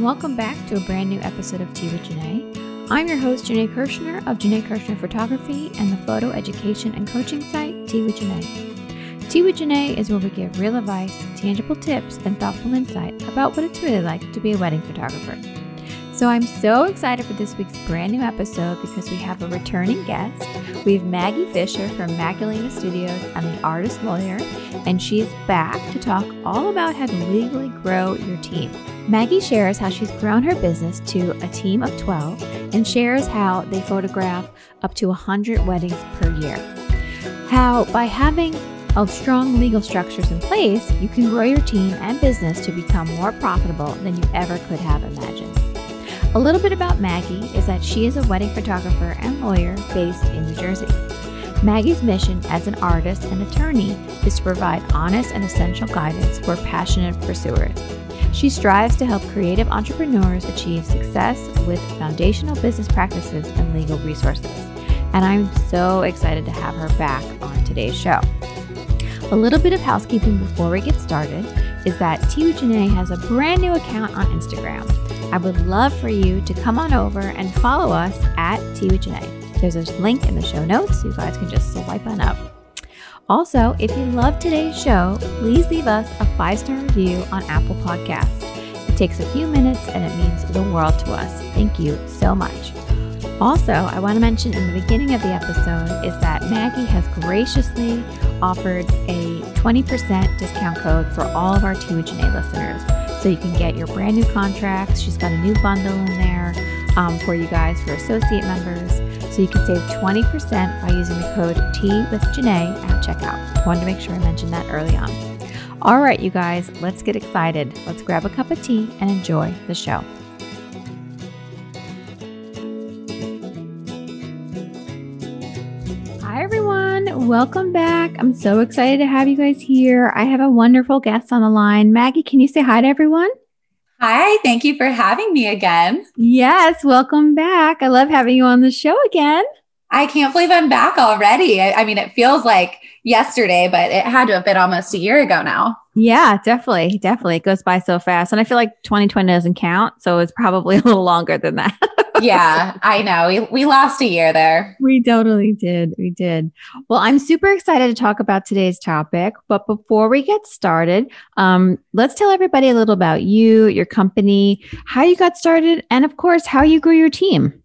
and welcome back to a brand new episode of Tea with Janae. I'm your host, Janae Kirshner of Janae Kirshner Photography and the photo education and coaching site Tea with Janae. Tea with Janae is where we give real advice, tangible tips, and thoughtful insight about what it's really like to be a wedding photographer. So I'm so excited for this week's brand new episode because we have a returning guest. We have Maggie Fisher from Magdalena Studios. I'm the artist lawyer, and she's back to talk all about how to legally grow your team. Maggie shares how she's grown her business to a team of 12 and shares how they photograph up to 100 weddings per year. How, by having of strong legal structures in place, you can grow your team and business to become more profitable than you ever could have imagined. A little bit about Maggie is that she is a wedding photographer and lawyer based in New Jersey. Maggie's mission as an artist and attorney is to provide honest and essential guidance for passionate pursuers. She strives to help creative entrepreneurs achieve success with foundational business practices and legal resources. And I'm so excited to have her back on today's show. A little bit of housekeeping before we get started is that Tea Janae has a brand new account on Instagram. I would love for you to come on over and follow us at with Janae. There's a link in the show notes. so You guys can just swipe on up. Also, if you love today's show, please leave us a five star review on Apple Podcasts. It takes a few minutes and it means the world to us. Thank you so much. Also, I want to mention in the beginning of the episode is that Maggie has graciously offered a 20% discount code for all of our Janae listeners. So you can get your brand new contracts. She's got a new bundle in there um, for you guys for associate members. So you can save 20% by using the code T with Janae at checkout. Wanted to make sure I mentioned that early on. All right, you guys, let's get excited. Let's grab a cup of tea and enjoy the show. Hi, everyone. Welcome back. I'm so excited to have you guys here. I have a wonderful guest on the line. Maggie, can you say hi to everyone? Hi, thank you for having me again. Yes, welcome back. I love having you on the show again. I can't believe I'm back already. I, I, mean, it feels like yesterday, but it had to have been almost a year ago now. Yeah, definitely. Definitely. It goes by so fast. And I feel like 2020 doesn't count. So it's probably a little longer than that. yeah, I know. We, we lost a year there. We totally did. We did. Well, I'm super excited to talk about today's topic. But before we get started, um, let's tell everybody a little about you, your company, how you got started, and of course, how you grew your team.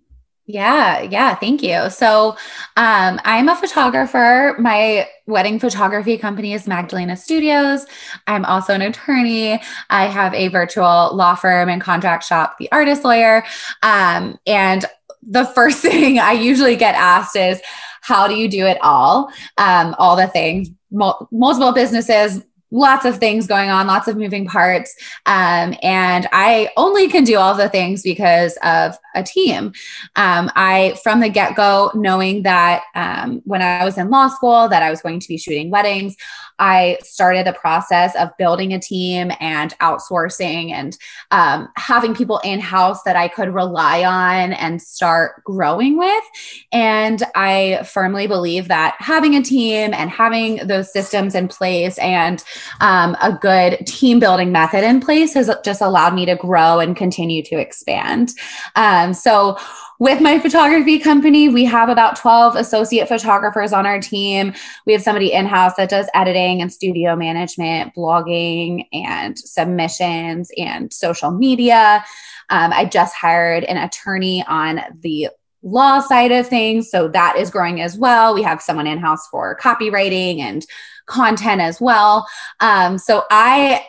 Yeah, yeah, thank you. So, um, I'm a photographer. My wedding photography company is Magdalena Studios. I'm also an attorney. I have a virtual law firm and contract shop, The Artist Lawyer. Um, and the first thing I usually get asked is, how do you do it all? Um, all the things, mul- multiple businesses, lots of things going on, lots of moving parts. Um, and I only can do all the things because of a team. Um, I, from the get go, knowing that um, when I was in law school, that I was going to be shooting weddings, I started the process of building a team and outsourcing and um, having people in house that I could rely on and start growing with. And I firmly believe that having a team and having those systems in place and um, a good team building method in place has just allowed me to grow and continue to expand. Um, so, with my photography company, we have about 12 associate photographers on our team. We have somebody in house that does editing and studio management, blogging, and submissions and social media. Um, I just hired an attorney on the law side of things. So that is growing as well. We have someone in house for copywriting and content as well. Um, so I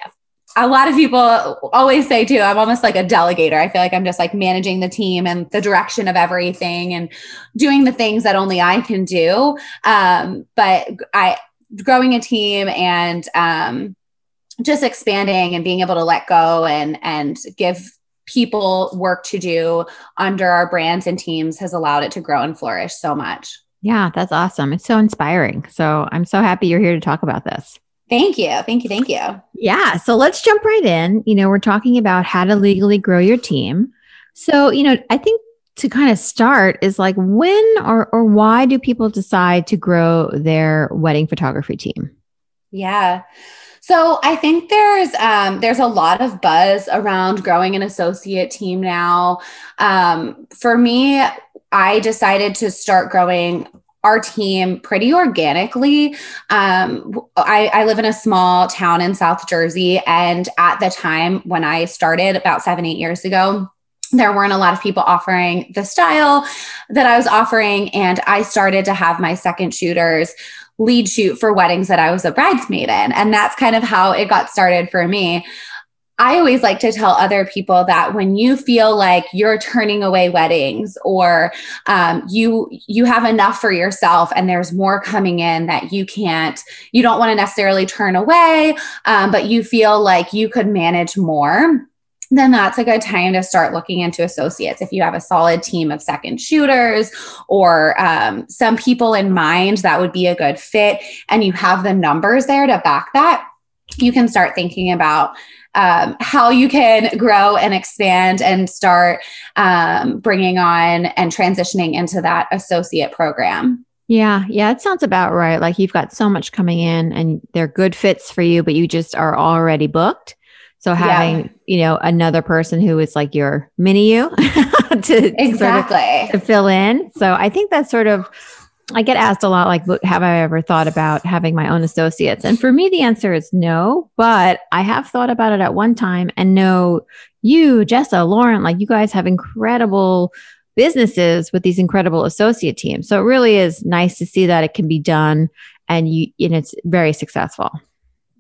a lot of people always say too i'm almost like a delegator. I feel like i'm just like managing the team and the direction of everything and doing the things that only i can do. Um, but i growing a team and um, just expanding and being able to let go and and give people work to do under our brands and teams has allowed it to grow and flourish so much. Yeah that's awesome. It's so inspiring. So i'm so happy you're here to talk about this Thank you. Thank you. Thank you. Yeah. So let's jump right in. You know, we're talking about how to legally grow your team. So, you know, I think to kind of start is like when or or why do people decide to grow their wedding photography team? Yeah. So I think there's um, there's a lot of buzz around growing an associate team now. Um, for me, I decided to start growing our team pretty organically. Um, I, I, live in a small town in South Jersey, and at the time when I started about seven, eight years ago, there weren't a lot of people offering the style that I was offering. And I started to have my second shooters lead shoot for weddings that I was a bridesmaid in. And that's kind of how it got started for me. I always like to tell other people that when you feel like you're turning away weddings or um, you you have enough for yourself and there's more coming in that you can't you don't want to necessarily turn away, um, but you feel like you could manage more then that's a good time to start looking into associates. If you have a solid team of second shooters or um, some people in mind that would be a good fit, and you have the numbers there to back that, you can start thinking about um, how you can grow and expand and start um, bringing on and transitioning into that associate program. Yeah, yeah, it sounds about right. Like you've got so much coming in and they're good fits for you, but you just are already booked. So having, yeah. you know, another person who is like your mini you to exactly sort of, to fill in. So I think that's sort of I get asked a lot like have I ever thought about having my own associates? And for me the answer is no, but I have thought about it at one time and know you, Jessa, Lauren, like you guys have incredible businesses with these incredible associate teams. So it really is nice to see that it can be done and you and it's very successful.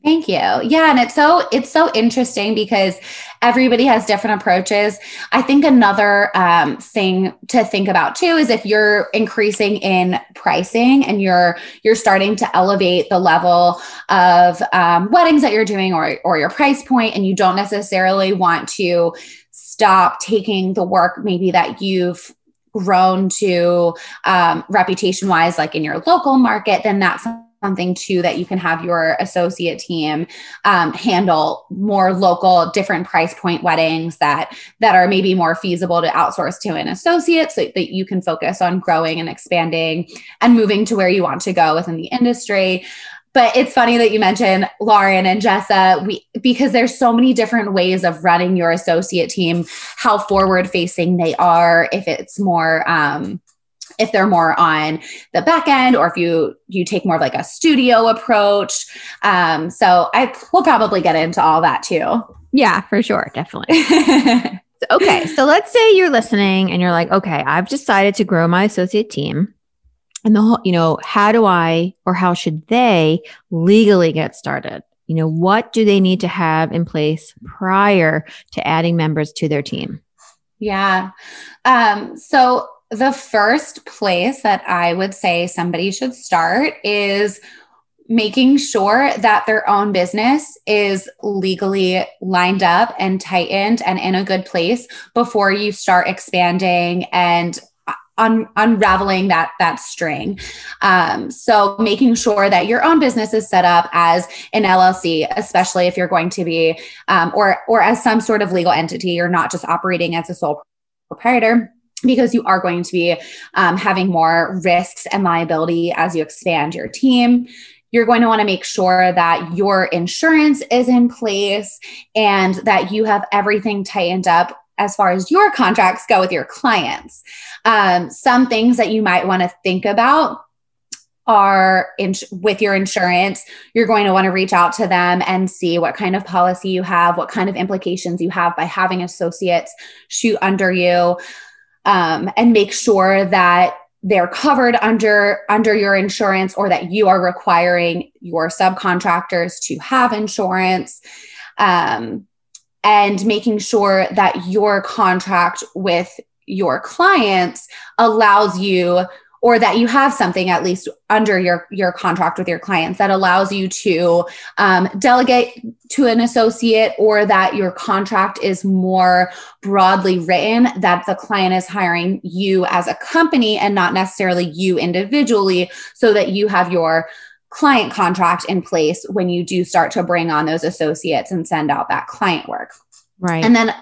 Thank you. Yeah, and it's so it's so interesting because everybody has different approaches. I think another um, thing to think about too is if you're increasing in pricing and you're you're starting to elevate the level of um, weddings that you're doing or or your price point, and you don't necessarily want to stop taking the work maybe that you've grown to um, reputation wise, like in your local market, then that's something too that you can have your associate team um, handle more local different price point weddings that that are maybe more feasible to outsource to an associate so that you can focus on growing and expanding and moving to where you want to go within the industry. But it's funny that you mentioned Lauren and Jessa. We, because there's so many different ways of running your associate team, how forward facing they are, if it's more um, if they're more on the back end or if you you take more of like a studio approach. Um, so i will probably get into all that too. Yeah for sure. Definitely. Okay so let's say you're listening and you're like okay i've decided to grow my associate team. And the whole you know how do i or how should they legally get started? You know what do they need to have in place prior to adding members to their team? Yeah. Um, so the first place that I would say somebody should start is making sure that their own business is legally lined up and tightened and in a good place before you start expanding and un- unraveling that that string. Um, so making sure that your own business is set up as an LLC, especially if you're going to be um, or or as some sort of legal entity, you're not just operating as a sole proprietor because you are going to be um, having more risks and liability as you expand your team. You're going to want to make sure that your insurance is in place and that you have everything tightened up as far as your contracts go with your clients. Um, some things that you might want to think about are in, with your insurance, you're going to want to reach out to them and see what kind of policy you have, what kind of implications you have by having associates shoot under you um, and make sure that they're covered under under your insurance or that you are requiring your subcontractors to have insurance um, and making sure that your contract with your clients allows you or that you have something at least under your your contract with your clients that allows you to um, delegate to an associate or that your contract is more broadly written that the client is hiring you as a company and not necessarily you individually so that you have your client contract in place when you do start to bring on those associates and send out that client work. Right. And then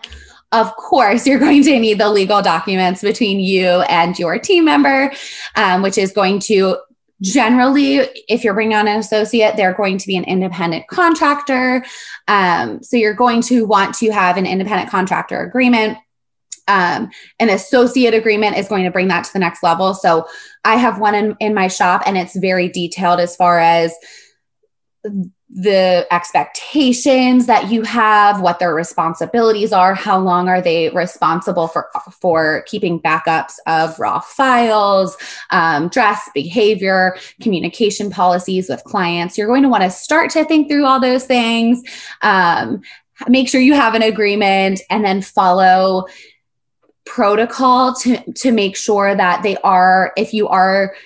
of course, you're going to need the legal documents between you and your team member, um, which is going to generally if you're bringing on an associate they're going to be an independent contractor. Um, so you're going to want to have an independent contractor agreement. Um, an associate agreement is going to bring that to the next level. So i have one in, in my shop and it's very detailed as far as the expectations that you have, what their responsibilities are, how long are they responsible for for keeping backups of raw files, um, dress, behavior, communication policies with clients. You're going to want to start to think through all those things. Um, make sure you have an agreement, and then follow protocol to to make sure that they are if you are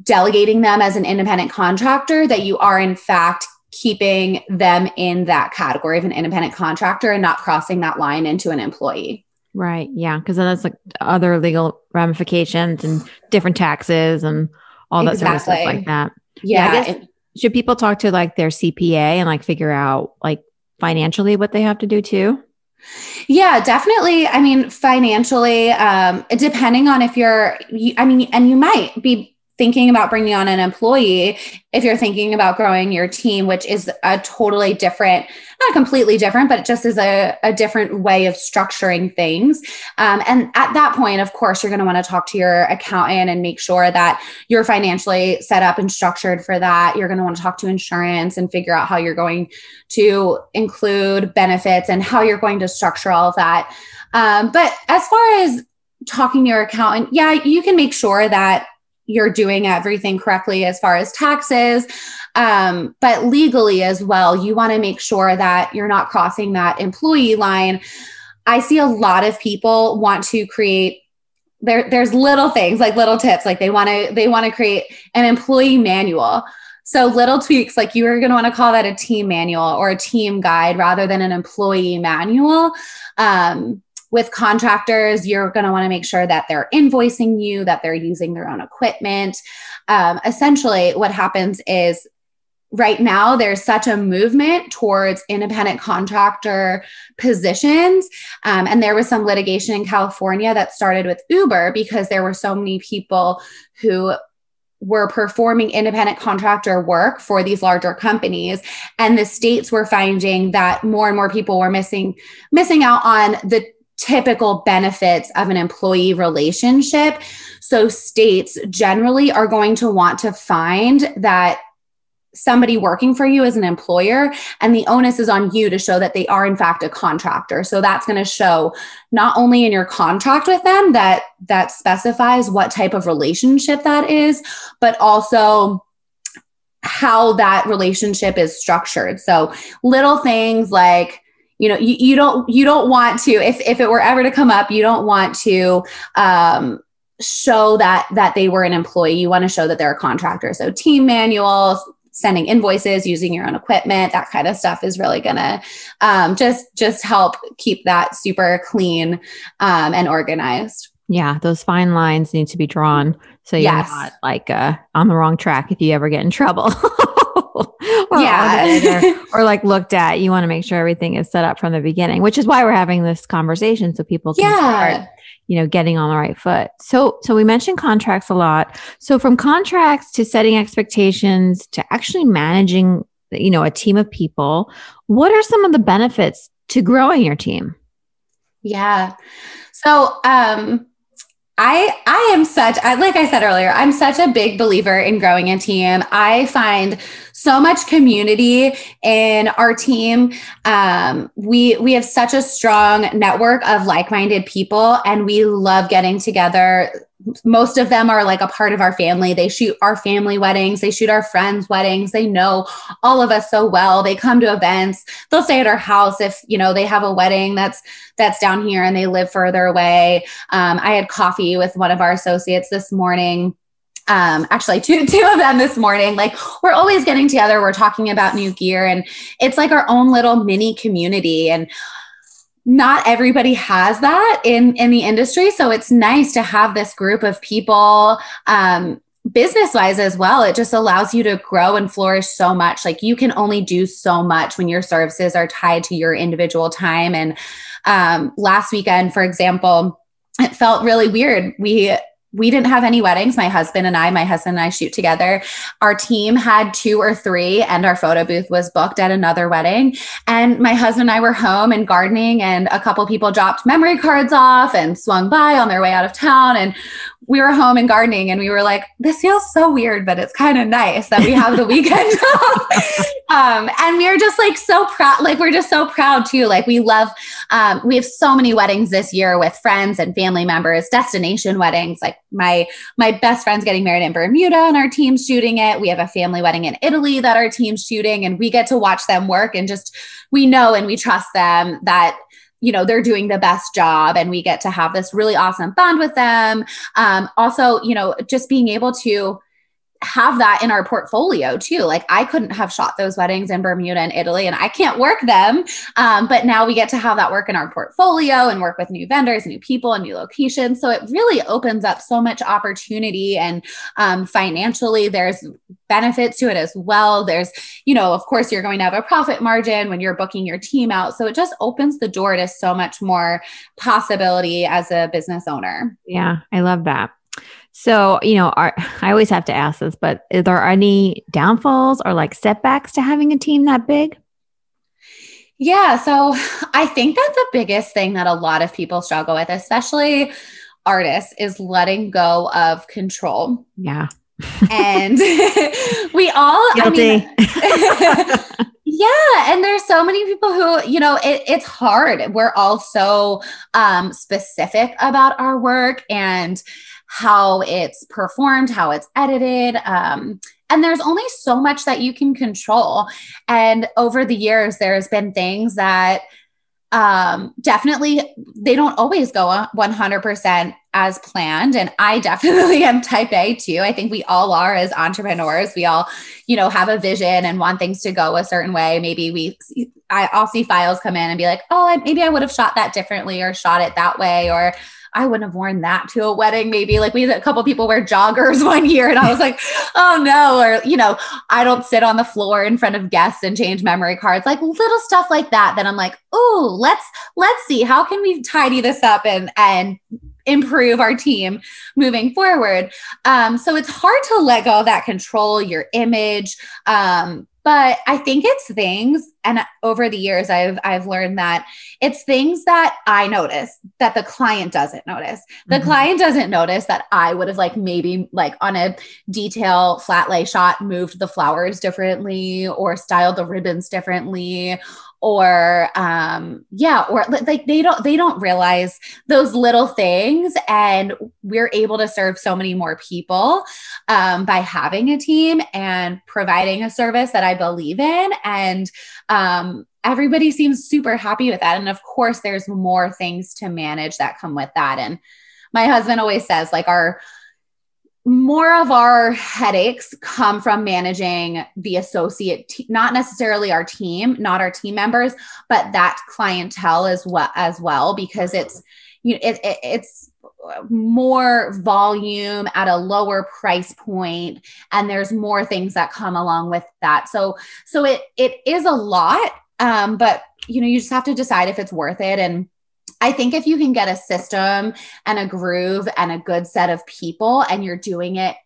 delegating them as an independent contractor that you are in fact keeping them in that category of an independent contractor and not crossing that line into an employee. Right. Yeah. Cause then that's like other legal ramifications and different taxes and all that exactly. sort of stuff like that. Yeah. yeah it, should people talk to like their CPA and like figure out like financially what they have to do too? Yeah, definitely. I mean, financially, um, depending on if you're, you, I mean, and you might be thinking about bringing on an employee if you're thinking about growing your team which is a totally different not completely different but just is a, a different way of structuring things. Um, and at that point of course you're going to want to talk to your accountant and make sure that you're financially set up and structured for that. You're going to want to talk to insurance and figure out how you're going to include benefits and how you're going to structure all of that. Um, but as far as talking to your accountant yeah you can make sure that you're doing everything correctly as far as taxes. Um, but legally as well, you want to make sure that you're not crossing that employee line. I see a lot of people want to create there there's little things like little tips like they want to they want to create an employee manual so little tweaks like you are going to want to call that a team manual or a team guide rather than an employee manual um, with contractors, you're going to want to make sure that they're invoicing you, that they're using their own equipment. Um, essentially, what happens is right now there's such a movement towards independent contractor positions um, and there was some litigation in california that started with uber because there were so many people who were performing independent contractor work for these larger companies and the states were finding that more and more people were missing missing out on the typical benefits of an employee relationship. So, states generally are going to want to find that somebody working for you as an employer and the onus is on you to show that they are in fact a contractor so that's going to show not only in your contract with them that that specifies what type of relationship that is but also how that relationship is structured so little things like you know you, you don't you don't want to if if it were ever to come up you don't want to um show that that they were an employee. You want to show that they're a contractor. So team manuals sending invoices using your own equipment that kind of stuff is really gonna um, just just help keep that super clean um, and organized. Yeah those fine lines need to be drawn so you're yes. not like uh, on the wrong track if you ever get in trouble or yeah. or, or, like looked at. You want to make sure everything is set up from the beginning, which is why we're having this conversation so people can yeah. start, you know, getting on the right foot. So, so we mentioned contracts a lot. So from contracts to setting expectations to actually managing, you know, a team of people, what are some of the benefits to growing your team? Yeah. So, um, I I am such I, like I said earlier, I'm such a big believer in growing a team. I find so much community in our team. Um, we we have such a strong network of like-minded people, and we love getting together most of them are like a part of our family. They shoot our family weddings, they shoot our friends' weddings. They know all of us so well. They come to events. They'll stay at our house if, you know, they have a wedding that's that's down here and they live further away. Um, I had coffee with one of our associates this morning. Um, actually two two of them this morning like we're always getting together we're talking about new gear and it's like our own little mini community and not everybody has that in in the industry. So it's nice to have this group of people um, business wise as well. It just allows you to grow and flourish so much. Like you can only do so much when your services are tied to your individual time. And um, last weekend for example it felt really weird. We we didn't have any weddings. My husband and I, my husband and I shoot together. Our team had two or three, and our photo booth was booked at another wedding. And my husband and I were home and gardening, and a couple people dropped memory cards off and swung by on their way out of town. And we were home and gardening and we were like, this feels so weird, but it's kind of nice that we have the weekend um, and we are just like so proud. Like we're just so proud too. Like we love, um, we have so many weddings this year with friends and family members, destination weddings. Like my, my best friend's getting married in Bermuda and our team's shooting it. We have a family wedding in Italy that our team's shooting and we get to watch them work and just, we know and we trust them that you know they're doing the best job and we get to have this really awesome bond with them um, also you know just being able to have that in our portfolio too. Like I couldn't have shot those weddings in Bermuda and Italy, and I can't work them. Um, but now we get to have that work in our portfolio and work with new vendors, new people, and new locations. So it really opens up so much opportunity, and um, financially, there's benefits to it as well. There's, you know, of course, you're going to have a profit margin when you're booking your team out. So it just opens the door to so much more possibility as a business owner. Yeah, I love that. So, you know, are, I always have to ask this, but are there any downfalls or like setbacks to having a team that big? Yeah. So I think that the biggest thing that a lot of people struggle with, especially artists, is letting go of control. Yeah. and we all, Guilty. I mean, yeah and there's so many people who you know it, it's hard we're all so um, specific about our work and how it's performed, how it's edited. Um, and there's only so much that you can control. And over the years, there's been things that um, definitely they don't always go 100% as planned. And I definitely am type A too. I think we all are as entrepreneurs. We all, you know, have a vision and want things to go a certain way. Maybe we, I, I'll see files come in and be like, oh, maybe I would have shot that differently or shot it that way. Or I wouldn't have worn that to a wedding. Maybe like we had a couple people wear joggers one year and I was like, oh no. Or, you know, I don't sit on the floor in front of guests and change memory cards, like little stuff like that. Then I'm like, oh, let's, let's see, how can we tidy this up and, and improve our team moving forward. Um, so it's hard to let go of that control, your image. Um, but I think it's things, and over the years, I've I've learned that it's things that I notice that the client doesn't notice. The mm-hmm. client doesn't notice that I would have like maybe like on a detail flat lay shot moved the flowers differently or styled the ribbons differently or um yeah or like they don't they don't realize those little things and we're able to serve so many more people um, by having a team and providing a service that i believe in and um everybody seems super happy with that and of course there's more things to manage that come with that and my husband always says like our more of our headaches come from managing the associate te- not necessarily our team not our team members but that clientele as well as well because it's you know it, it, it's more volume at a lower price point and there's more things that come along with that. So so it it is a lot um but you know you just have to decide if it's worth it and I think if you can get a system and a groove and a good set of people and you're doing it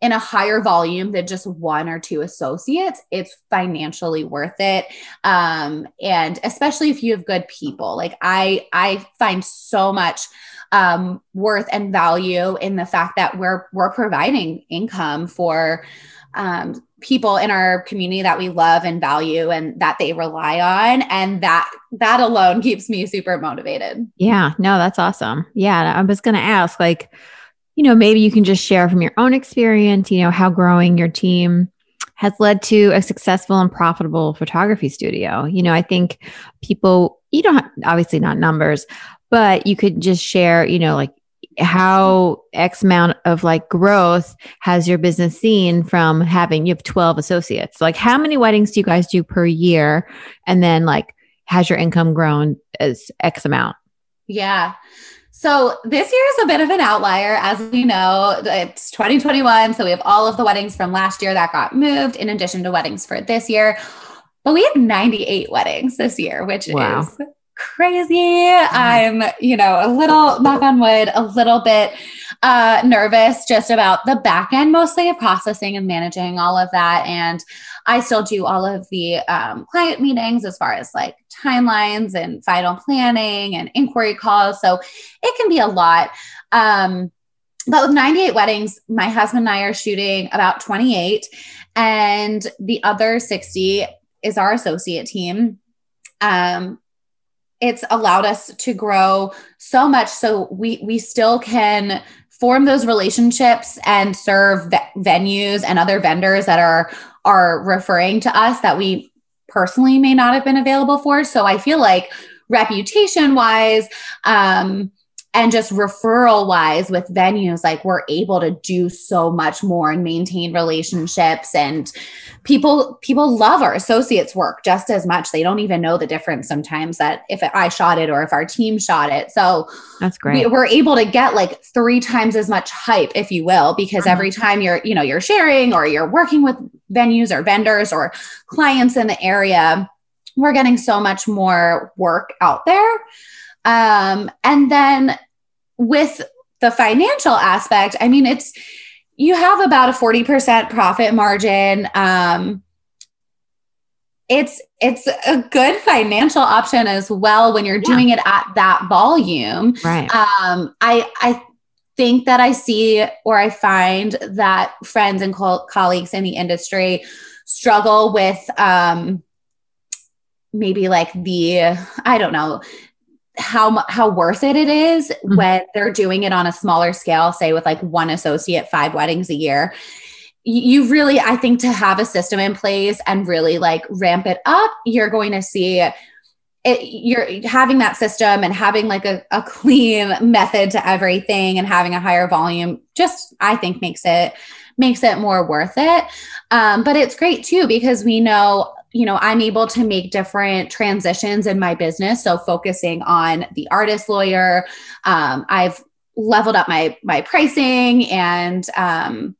in a higher volume than just one or two associates, it's financially worth it. Um, and especially if you have good people, like I, I find so much um, worth and value in the fact that we're we're providing income for um, people in our community that we love and value and that they rely on and that that alone keeps me super motivated. Yeah no that's awesome. Yeah i was going to ask like you know maybe you can just share from your own experience you know how growing your team has led to a successful and profitable photography studio. You know i think people you don't have, obviously not numbers but you could just share you know like how X amount of like growth has your business seen from having you have 12 associates? Like how many weddings do you guys do per year? And then like has your income grown as X amount? Yeah. So this year is a bit of an outlier. As we know, it's 2021. So we have all of the weddings from last year that got moved in addition to weddings for this year. But we had 98 weddings this year, which wow. is crazy. I'm, you know, a little knock on wood, a little bit uh, nervous just about the back end, mostly of processing and managing all of that. And I still do all of the um, client meetings as far as like timelines and final planning and inquiry calls. So it can be a lot. Um, but with 98 weddings, my husband and I are shooting about 28, and the other 60 is our associate team. Um, it's allowed us to grow so much so we we still can form those relationships and serve ve- venues and other vendors that are are referring to us that we personally may not have been available for. So i feel like reputation wise um and just referral wise with venues like we're able to do so much more and maintain relationships and people people love our associates work just as much. They don't even know the difference sometimes that if i shot it or if our team shot it. So that's great. we, are able to get like three times as much hype if you will because mm-hmm. every time you're you know you're sharing or you're working with venues or vendors or clients in the area we're getting so much more work out there um, and then with the financial aspect, I mean, it's you have about a 40% profit margin. Um, it's it's a good financial option as well when you're doing it at that volume. Right. Um, I I think that I see or I find that friends and co- colleagues in the industry struggle with um, maybe like the I don't know how how worth it it is mm-hmm. when they're doing it on a smaller scale say with like one associate five weddings a year you really i think to have a system in place and really like ramp it up you're going to see it, you're having that system and having like a, a clean method to everything and having a higher volume just i think makes it makes it more worth it um, but it's great too because we know you know, I'm able to make different transitions in my business. So focusing on the artist lawyer, um, I've leveled up my my pricing and um,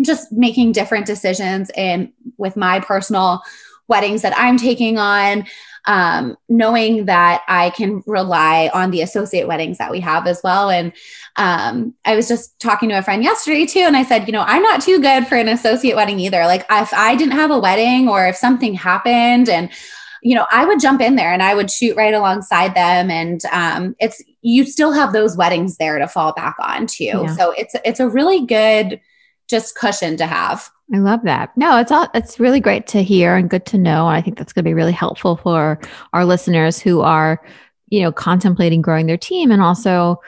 just making different decisions in with my personal weddings that I'm taking on um, knowing that I can rely on the associate weddings that we have as well. And um, I was just talking to a friend yesterday too, and I said, you know, I'm not too good for an associate wedding either. Like if I didn't have a wedding or if something happened and you know, I would jump in there and I would shoot right alongside them. And um, it's you still have those weddings there to fall back on too. Yeah. So it's it's a really good just cushion to have. I love that. No, it's all it's really great to hear and good to know. I think that's going to be really helpful for our listeners who are, you know, contemplating growing their team and also,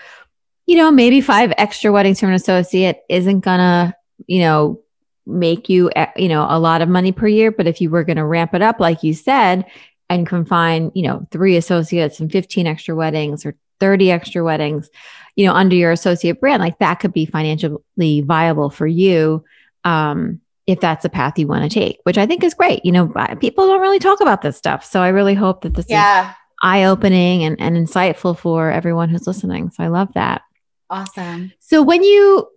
you know, maybe five extra weddings from an associate isn't gonna, you know, make you, eh, you know, a lot of money per year. But if you were going to ramp it up, like you said, and confine, you know, three associates and 15 extra weddings or 30 extra weddings, you know, under your associate brand, like that could be financially viable for you. Um, if that's a path you want to take, which I think is great. You know, people don't really talk about this stuff. So I really hope that this yeah. is eye opening and, and insightful for everyone who's listening. So I love that. Awesome. So when you,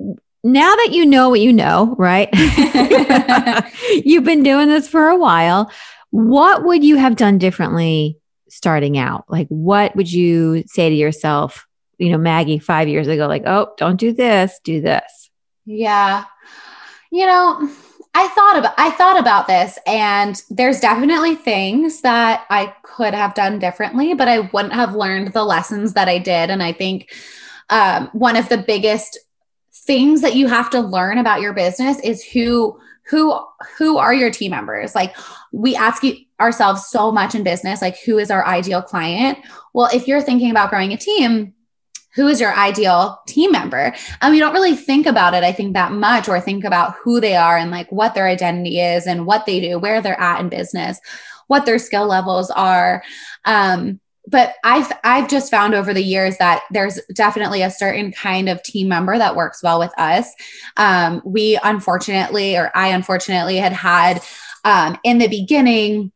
now that you know what you know, right? You've been doing this for a while. What would you have done differently starting out? Like, what would you say to yourself, you know, Maggie, five years ago, like, oh, don't do this, do this? Yeah. You know, I thought about I thought about this and there's definitely things that I could have done differently, but I wouldn't have learned the lessons that I did. And I think um, one of the biggest things that you have to learn about your business is who who who are your team members like we ask you, ourselves so much in business like who is our ideal client? Well if you're thinking about growing a team who is your ideal team member? And we don't really think about it i think that much or think about who they are and like what their identity is and what they do where they're at in business what their skill levels are. Um, but I've I've just found over the years that there's definitely a certain kind of team member that works well with us. Um, we unfortunately, or I unfortunately, had had um, in the beginning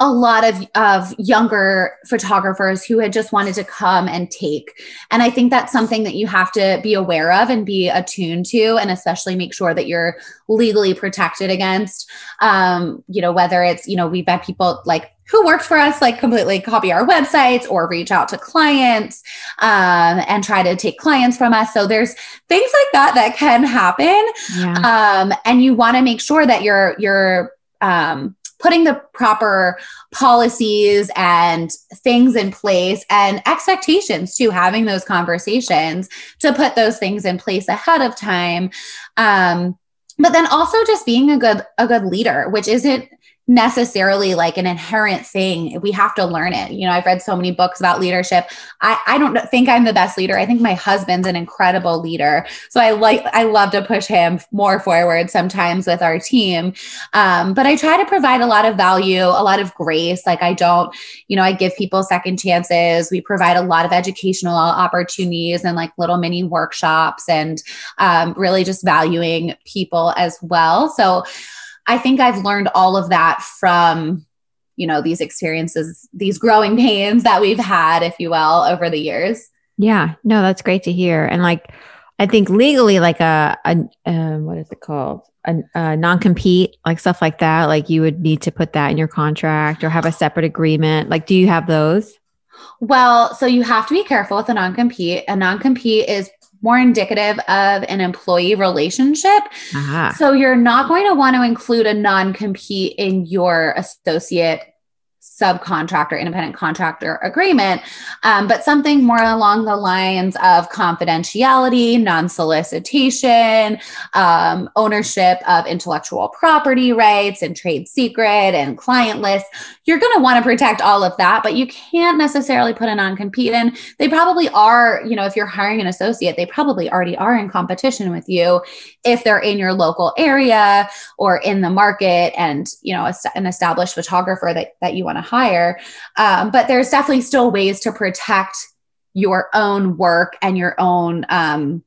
a lot of of younger photographers who had just wanted to come and take. And i think that's something that you have to be aware of and be attuned to and especially make sure that you're legally protected against um, you know whether it's you know we've had people like who worked for us like completely copy our websites or reach out to clients um, and try to take clients from us. So there's things like that that can happen. Yeah. um, and you want to make sure that you're you're um, putting the proper policies and things in place and expectations to having those conversations to put those things in place ahead of time. Um, but then also just being a good a good leader which isn't necessarily like an inherent thing. We have to learn it. You know, I've read so many books about leadership. I, I don't think I'm the best leader. I think my husband's an incredible leader. So I like, I love to push him more forward sometimes with our team. Um, but I try to provide a lot of value, a lot of grace. Like I don't, you know, I give people second chances. We provide a lot of educational opportunities and like little mini workshops and um, really just valuing people as well. So, I think I've learned all of that from, you know, these experiences, these growing pains that we've had, if you will, over the years. Yeah, no, that's great to hear. And like, I think legally, like a, a um, what is it called? A, a non compete, like stuff like that. Like you would need to put that in your contract or have a separate agreement. Like, do you have those? Well, so you have to be careful with a non compete. A non compete is more indicative of an employee relationship. Uh-huh. So you're not going to want to include a non compete in your associate subcontractor, independent contractor agreement, um, but something more along the lines of confidentiality, non solicitation, um, ownership of intellectual property rights and trade secret and client lists. You're going to want to protect all of that, but you can't necessarily put a non compete in. They probably are, you know, if you're hiring an associate, they probably already are in competition with you if they're in your local area or in the market and, you know, an established photographer that, that you want to hire. Um, but there's definitely still ways to protect your own work and your own um,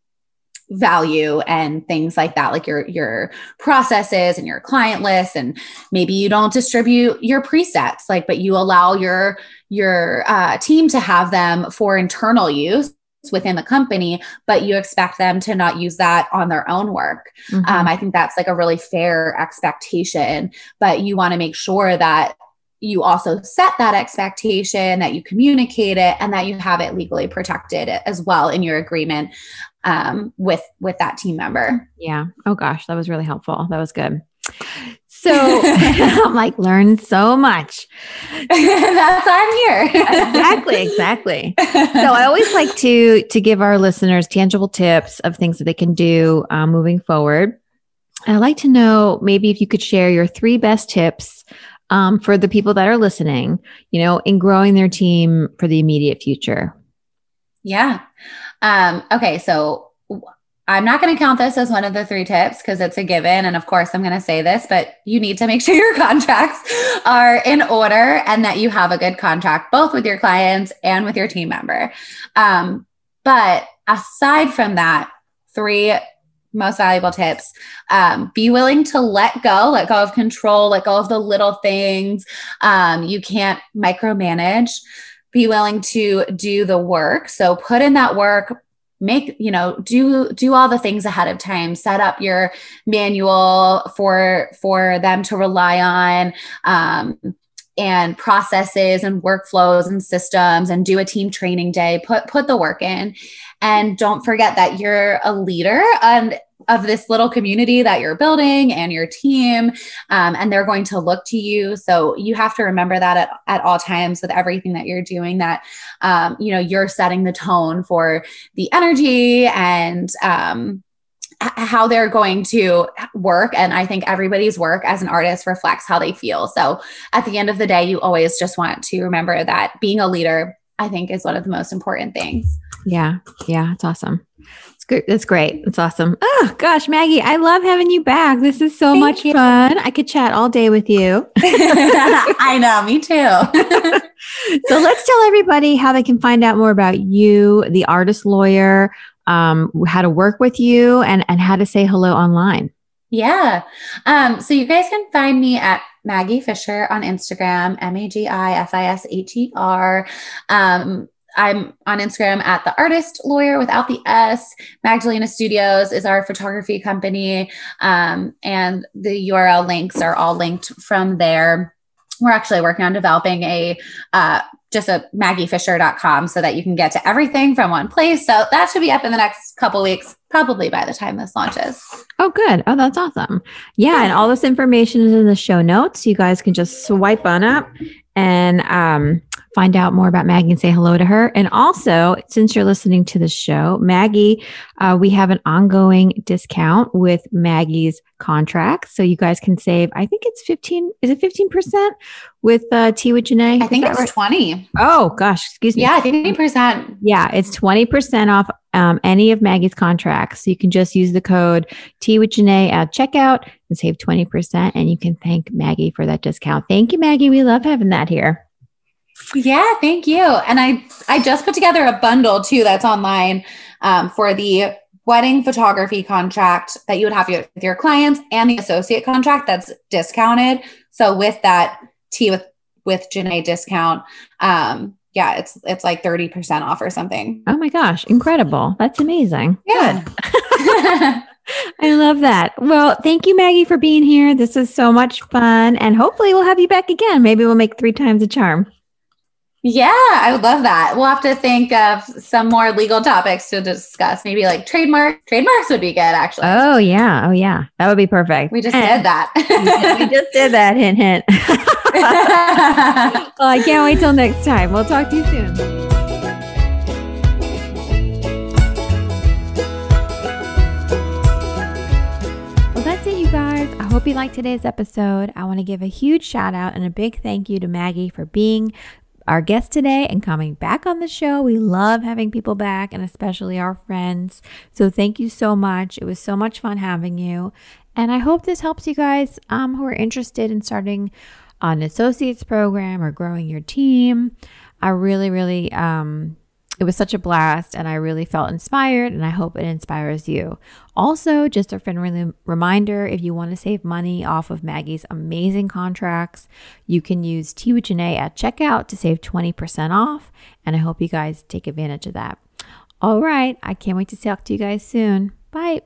value and things like that like your your processes and your client lists and maybe you don't distribute your presets like but you allow your your uh, team to have them for internal use within the company, but you expect them to not use that on their own work. Mm-hmm. Um, I think that's like a really fair expectation, but you want to make sure that you also set that expectation, that you communicate it, and that you have it legally protected as well in your agreement um, with with that team member. Yeah. Oh gosh, that was really helpful. That was good. So I'm like, learn so much. That's why I'm here. exactly, exactly. So I always like to to give our listeners tangible tips of things that they can do uh, moving forward. I'd like to know maybe if you could share your three best tips um, for the people that are listening, you know, in growing their team for the immediate future? Yeah. Um, okay. So I'm not going to count this as one of the three tips because it's a given. And of course, I'm going to say this, but you need to make sure your contracts are in order and that you have a good contract, both with your clients and with your team member. Um, but aside from that, three most valuable tips. Um, be willing to let go let go of control let go of the little things. Um, you can't micromanage. Be willing to do the work. So put in that work make you know do do all the things ahead of time. Set up your manual for for them to rely on. Um, and processes and workflows and systems and do a team training day put put the work in. And don't forget that you're a leader and of this little community that you're building and your team um, and they're going to look to you. So you have to remember that at, at all times with everything that you're doing that um, you know you're setting the tone for the energy and um, how they're going to work. And I think everybody's work as an artist reflects how they feel. So at the end of the day, you always just want to remember that being a leader, I think, is one of the most important things. Yeah. Yeah. It's awesome. It's good. It's great. It's awesome. Oh gosh, Maggie, I love having you back. This is so Thank much you. fun. I could chat all day with you. I know, me too. so let's tell everybody how they can find out more about you, the artist lawyer, um, how to work with you and, and how to say hello online. Yeah. Um, so you guys can find me at Maggie Fisher on Instagram, M A G I F I S H E R. Um, I'm on Instagram at the artist lawyer without the S. Magdalena Studios is our photography company. Um, and the URL links are all linked from there. We're actually working on developing a uh, just a maggiefisher.com so that you can get to everything from one place. So that should be up in the next couple weeks, probably by the time this launches. Oh, good. Oh, that's awesome. Yeah. And all this information is in the show notes. You guys can just swipe on up and um, find out more about Maggie and say hello to her. And also, since you're listening to the show, Maggie, uh, we have an ongoing discount with Maggie's contract. So you guys can save, I think it's 15, is it 15% with uh, Tea with Janae? I think it's right? 20. Oh, gosh, excuse me. Yeah, 20%. Yeah, it's 20% off um, any of Maggie's contracts. So you can just use the code Tea with Janae at checkout and save 20%. And you can thank Maggie for that discount. Thank you, Maggie. We love having that here. Yeah, thank you. And I I just put together a bundle too that's online um, for the wedding photography contract that you would have with your clients and the associate contract that's discounted. So with that tea with with Janae discount, um, yeah, it's it's like 30% off or something. Oh my gosh, incredible. That's amazing. Yeah. I love that. Well, thank you, Maggie, for being here. This was so much fun. And hopefully we'll have you back again. Maybe we'll make three times a charm. Yeah, I would love that. We'll have to think of some more legal topics to discuss. Maybe like trademark. Trademarks would be good, actually. Oh yeah, oh yeah, that would be perfect. We just did that. we just did that. Hint, hint. well, I can't wait till next time. We'll talk to you soon. Well, that's it, you guys. I hope you liked today's episode. I want to give a huge shout out and a big thank you to Maggie for being our guest today and coming back on the show. We love having people back and especially our friends. So thank you so much. It was so much fun having you. And I hope this helps you guys um, who are interested in starting an associates program or growing your team. I really, really um, it was such a blast and I really felt inspired and I hope it inspires you. Also, just a friendly reminder if you want to save money off of Maggie's amazing contracts, you can use Tea at checkout to save 20% off. And I hope you guys take advantage of that. All right, I can't wait to talk to you guys soon. Bye.